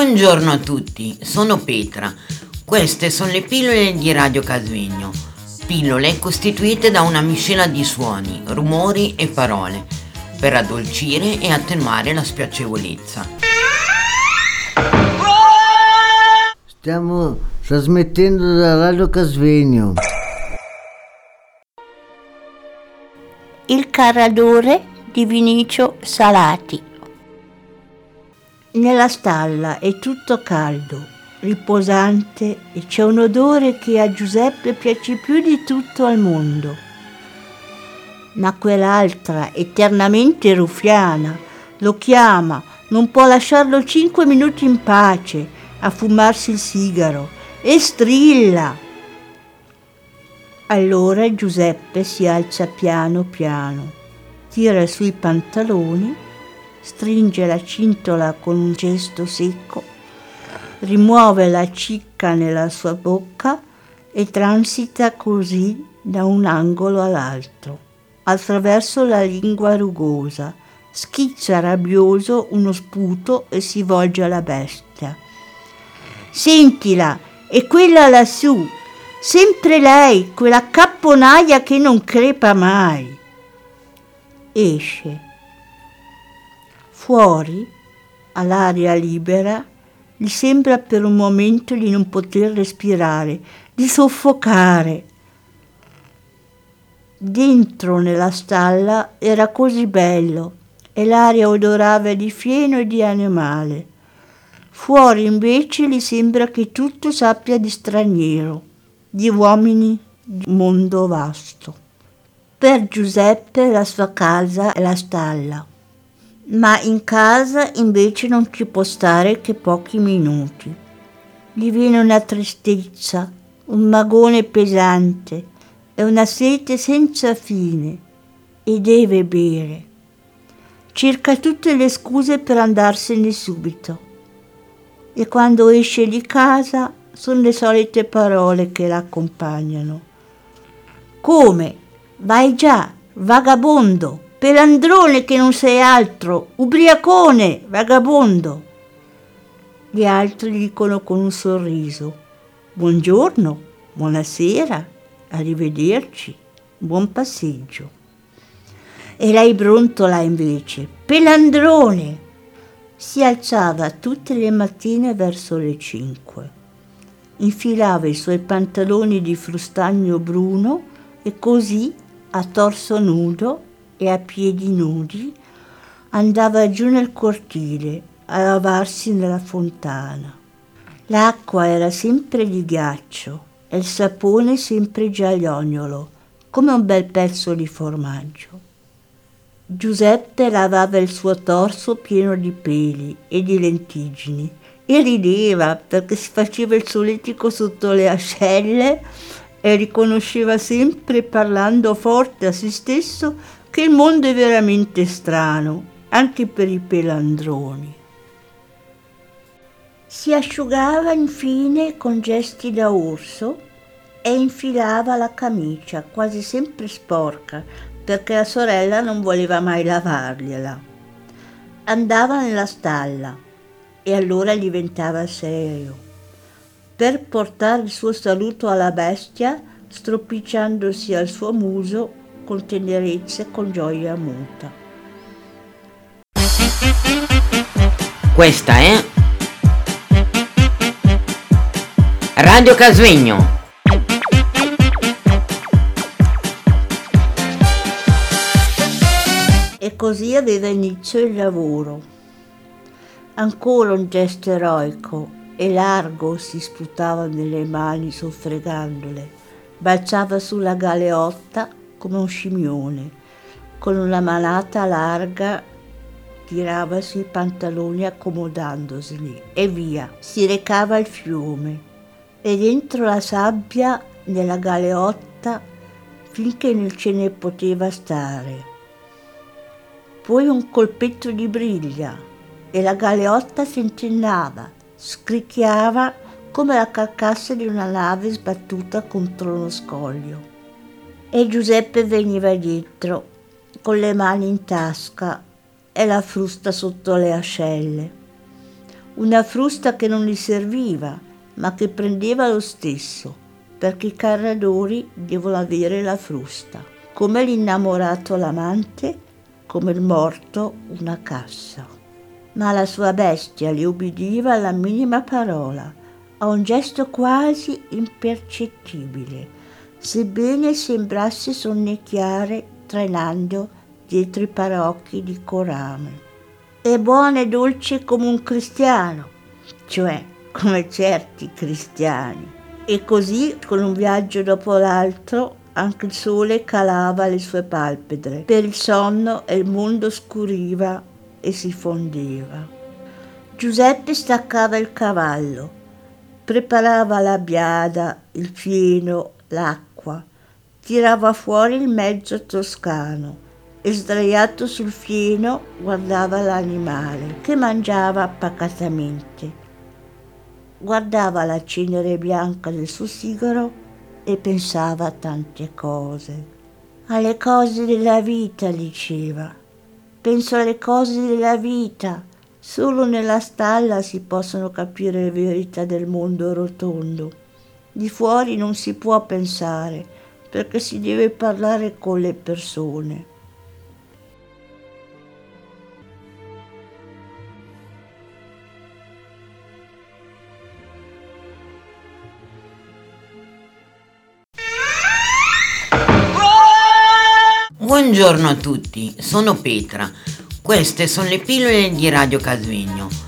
Buongiorno a tutti, sono Petra. Queste sono le pillole di Radio Casvegno. Pillole costituite da una miscela di suoni, rumori e parole per addolcire e attenuare la spiacevolezza. Stiamo trasmettendo da Radio Casvegno. Il carradore di Vinicio Salati. Nella stalla è tutto caldo, riposante e c'è un odore che a Giuseppe piace più di tutto al mondo. Ma quell'altra, eternamente ruffiana, lo chiama, non può lasciarlo cinque minuti in pace a fumarsi il sigaro e strilla. Allora Giuseppe si alza piano piano, tira su i pantaloni stringe la cintola con un gesto secco, rimuove la cicca nella sua bocca e transita così da un angolo all'altro, attraverso la lingua rugosa, schizza rabbioso uno sputo e si volge alla bestia. Sentila, è quella lassù, sempre lei, quella capponaia che non crepa mai. Esce Fuori, all'aria libera, gli sembra per un momento di non poter respirare, di soffocare. Dentro nella stalla era così bello e l'aria odorava di fieno e di animale. Fuori invece gli sembra che tutto sappia di straniero, di uomini, di mondo vasto. Per Giuseppe la sua casa è la stalla ma in casa invece non ci può stare che pochi minuti. Gli viene una tristezza, un magone pesante e una sete senza fine e deve bere. Cerca tutte le scuse per andarsene subito e quando esce di casa sono le solite parole che la accompagnano. Come? Vai già, vagabondo! Pelandrone che non sei altro, ubriacone, vagabondo. Gli altri dicono con un sorriso, buongiorno, buonasera, arrivederci, buon passeggio. E lei brontola invece, pelandrone. Si alzava tutte le mattine verso le cinque. Infilava i suoi pantaloni di frustagno bruno e così, a torso nudo, e a piedi nudi andava giù nel cortile a lavarsi nella fontana. L'acqua era sempre di ghiaccio e il sapone sempre giallognolo, come un bel pezzo di formaggio. Giuseppe lavava il suo torso pieno di peli e di lentiggini e rideva perché si faceva il solletico sotto le ascelle e riconosceva sempre parlando forte a se stesso che il mondo è veramente strano, anche per i pelandroni. Si asciugava infine con gesti da orso e infilava la camicia, quasi sempre sporca, perché la sorella non voleva mai lavargliela. Andava nella stalla e allora diventava serio. Per portare il suo saluto alla bestia, stropicciandosi al suo muso con tenerezza e con gioia muta. Questa è Radio Casvegno. E così aveva inizio il lavoro. Ancora un gesto eroico e largo si sputava nelle mani soffregandole. Balciava sulla galeotta come un scimmione. Con una manata larga tiravasi i pantaloni accomodandoseli e via, si recava al fiume e dentro la sabbia nella galeotta finché non ce ne poteva stare. Poi un colpetto di briglia e la galeotta si intennava, scricchiava come la carcassa di una nave sbattuta contro uno scoglio e Giuseppe veniva dietro con le mani in tasca e la frusta sotto le ascelle. Una frusta che non gli serviva, ma che prendeva lo stesso, perché i carradori devono avere la frusta, come l'innamorato l'amante, come il morto una cassa. Ma la sua bestia gli ubbidiva alla minima parola, a un gesto quasi impercettibile, sebbene sembrasse sonnecchiare trainando dietro i parocchi di corame. È buono e dolce come un cristiano, cioè come certi cristiani. E così, con un viaggio dopo l'altro, anche il sole calava le sue palpebre per il sonno e il mondo scuriva e si fondeva. Giuseppe staccava il cavallo, preparava la biada, il fieno, l'acqua, tirava fuori il mezzo toscano e sdraiato sul fieno guardava l'animale che mangiava pacatamente. Guardava la cenere bianca del suo sigaro e pensava a tante cose, alle cose della vita, diceva. Penso alle cose della vita. Solo nella stalla si possono capire le verità del mondo rotondo. Di fuori non si può pensare, perché si deve parlare con le persone. Buongiorno a tutti, sono Petra. Queste sono le pillole di Radio Casvegno.